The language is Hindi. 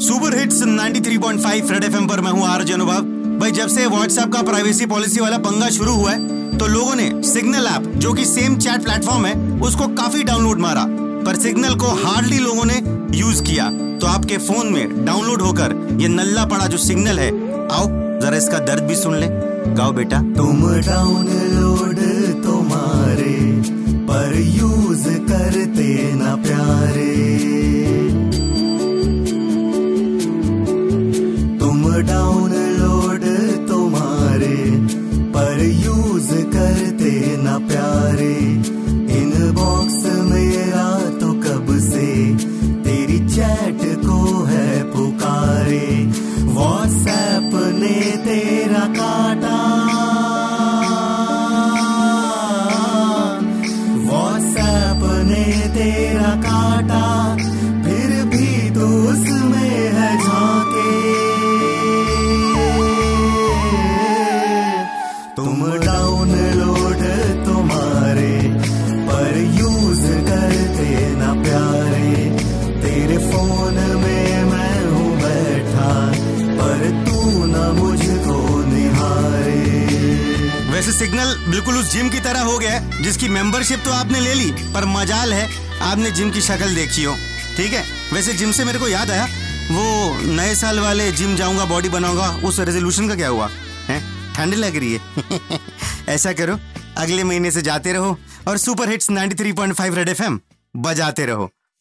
सुपर हिट्स 93.5 रेड एफएम पर मैं हूँ आरजे अनुभव भाई, जब से व्हाट्सएप का प्राइवेसी पॉलिसी वाला पंगा शुरू हुआ है तो लोगों ने सिग्नल ऐप जो कि सेम चैट प्लेटफॉर्म है, उसको काफ़ी डाउनलोड मारा। पर सिग्नल को हार्डली लोगों ने यूज़ किया। तो आपके फ़ोन में डाउनलोड होकर ये नल्ला पड़ा जो सिग्नल है, आओ, जरा इसका दर्द भी सुन ले। गाओ बेटा। तुम डाउनलोड तुम्हारे पर यूज़ करते ना प्यारे। ना प्यारे इनबॉक्स मेरा तो कब से? तेरी चैट को है पुकारे। व्हाट्सएप ने तेरा काटा। व्हाट्सएप ने तेरा काटा। फिर भी तो उसमें है झांके। तुम वैसे सिग्नल बिल्कुल उस जिम की तरह हो गया है, जिसकी मेंबरशिप तो आपने ले ली, पर मजाल है, आपने जिम की शक्ल देखी हो। ठीक है? वैसे जिम से मेरे को याद आया, वो नए साल वाले जिम जाऊँगा बॉडी बनाऊँगा, उस रेजोल्यूशन का क्या हुआ? है? ठंड लग रही है। ऐसा करो, अगले महीने से जाते रहो, और सुपर हिट्स 93.5 रेड एफएम बजाते रहो।